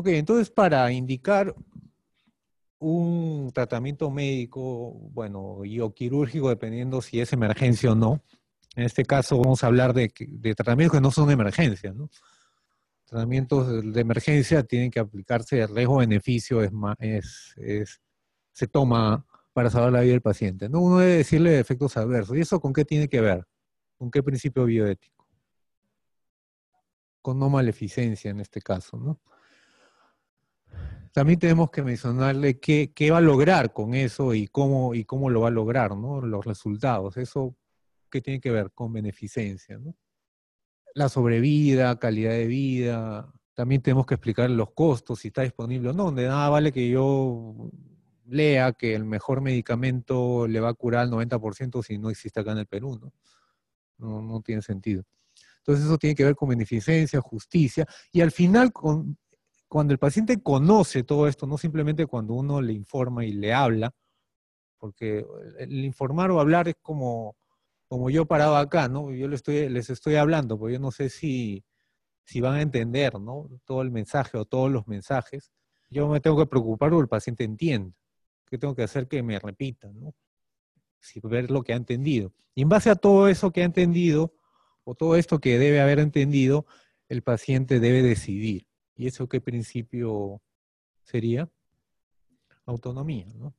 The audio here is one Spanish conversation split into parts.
Ok, entonces para indicar un tratamiento médico, bueno, y o quirúrgico, dependiendo si es emergencia o no. En este caso vamos a hablar de, tratamientos que no son emergencia, ¿no? Tratamientos de emergencia tienen que aplicarse, el riesgo-beneficio es, es, es, se toma para salvar la vida del paciente. ¿no? Uno debe decirle efectos adversos. ¿Y eso con qué tiene que ver? ¿Con qué principio bioético? Con no maleficencia en este caso, ¿no? También tenemos que mencionarle qué, va a lograr con eso y cómo, y cómo lo va a lograr, ¿no? Los resultados. Eso, ¿qué tiene que ver con beneficencia, ¿no? La sobrevida, calidad de vida. También tenemos que explicar los costos, si está disponible o no. De nada vale que yo lea que el mejor medicamento le va a curar al 90% si no existe acá en el Perú, ¿no? No, no tiene sentido. Entonces eso tiene que ver con beneficencia, justicia, y al final con cuando el paciente conoce todo esto, no simplemente cuando uno le informa y le habla, porque el informar o hablar es como, como yo parado acá, ¿no? Yo les estoy, les estoy hablando, porque yo no sé si, si van a entender, ¿no? Todo el mensaje o todos los mensajes. Yo me tengo que preocupar porque el paciente entienda. ¿Qué tengo que hacer que me repita, ¿no? Si ver lo que ha entendido. Y en base a todo eso que ha entendido, o todo esto que debe haber entendido, el paciente debe decidir. ¿Y eso qué principio sería? Autonomía, ¿no?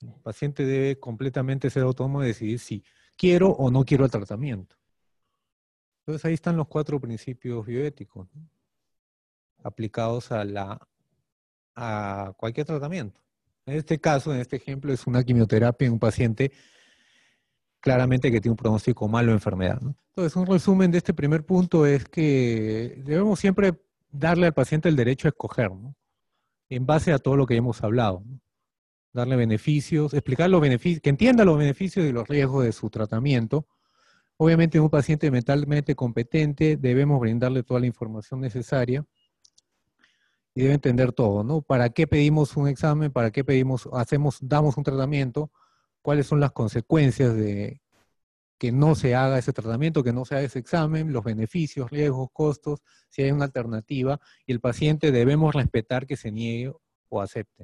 El paciente debe completamente ser autónomo y decidir si quiero o no quiero el tratamiento. Entonces ahí están los cuatro principios bioéticos aplicados a, la, a cualquier tratamiento. En este caso, en este ejemplo, es una quimioterapia en un paciente claramente que tiene un pronóstico malo de enfermedad. Entonces, un resumen de este primer punto es que debemos siempre darle al paciente el derecho a escoger, ¿no? en base a todo lo que hemos hablado. Darle beneficios, explicar los beneficios, que entienda los beneficios y los riesgos de su tratamiento. Obviamente, en un paciente mentalmente competente debemos brindarle toda la información necesaria y debe entender todo, ¿no? ¿Para qué pedimos un examen? ¿Para qué pedimos, hacemos, damos un tratamiento? ¿Cuáles son las consecuencias de que no se haga ese tratamiento, que no se haga ese examen, los beneficios, riesgos, costos, si hay una alternativa, y el paciente debemos respetar que se niegue o acepte.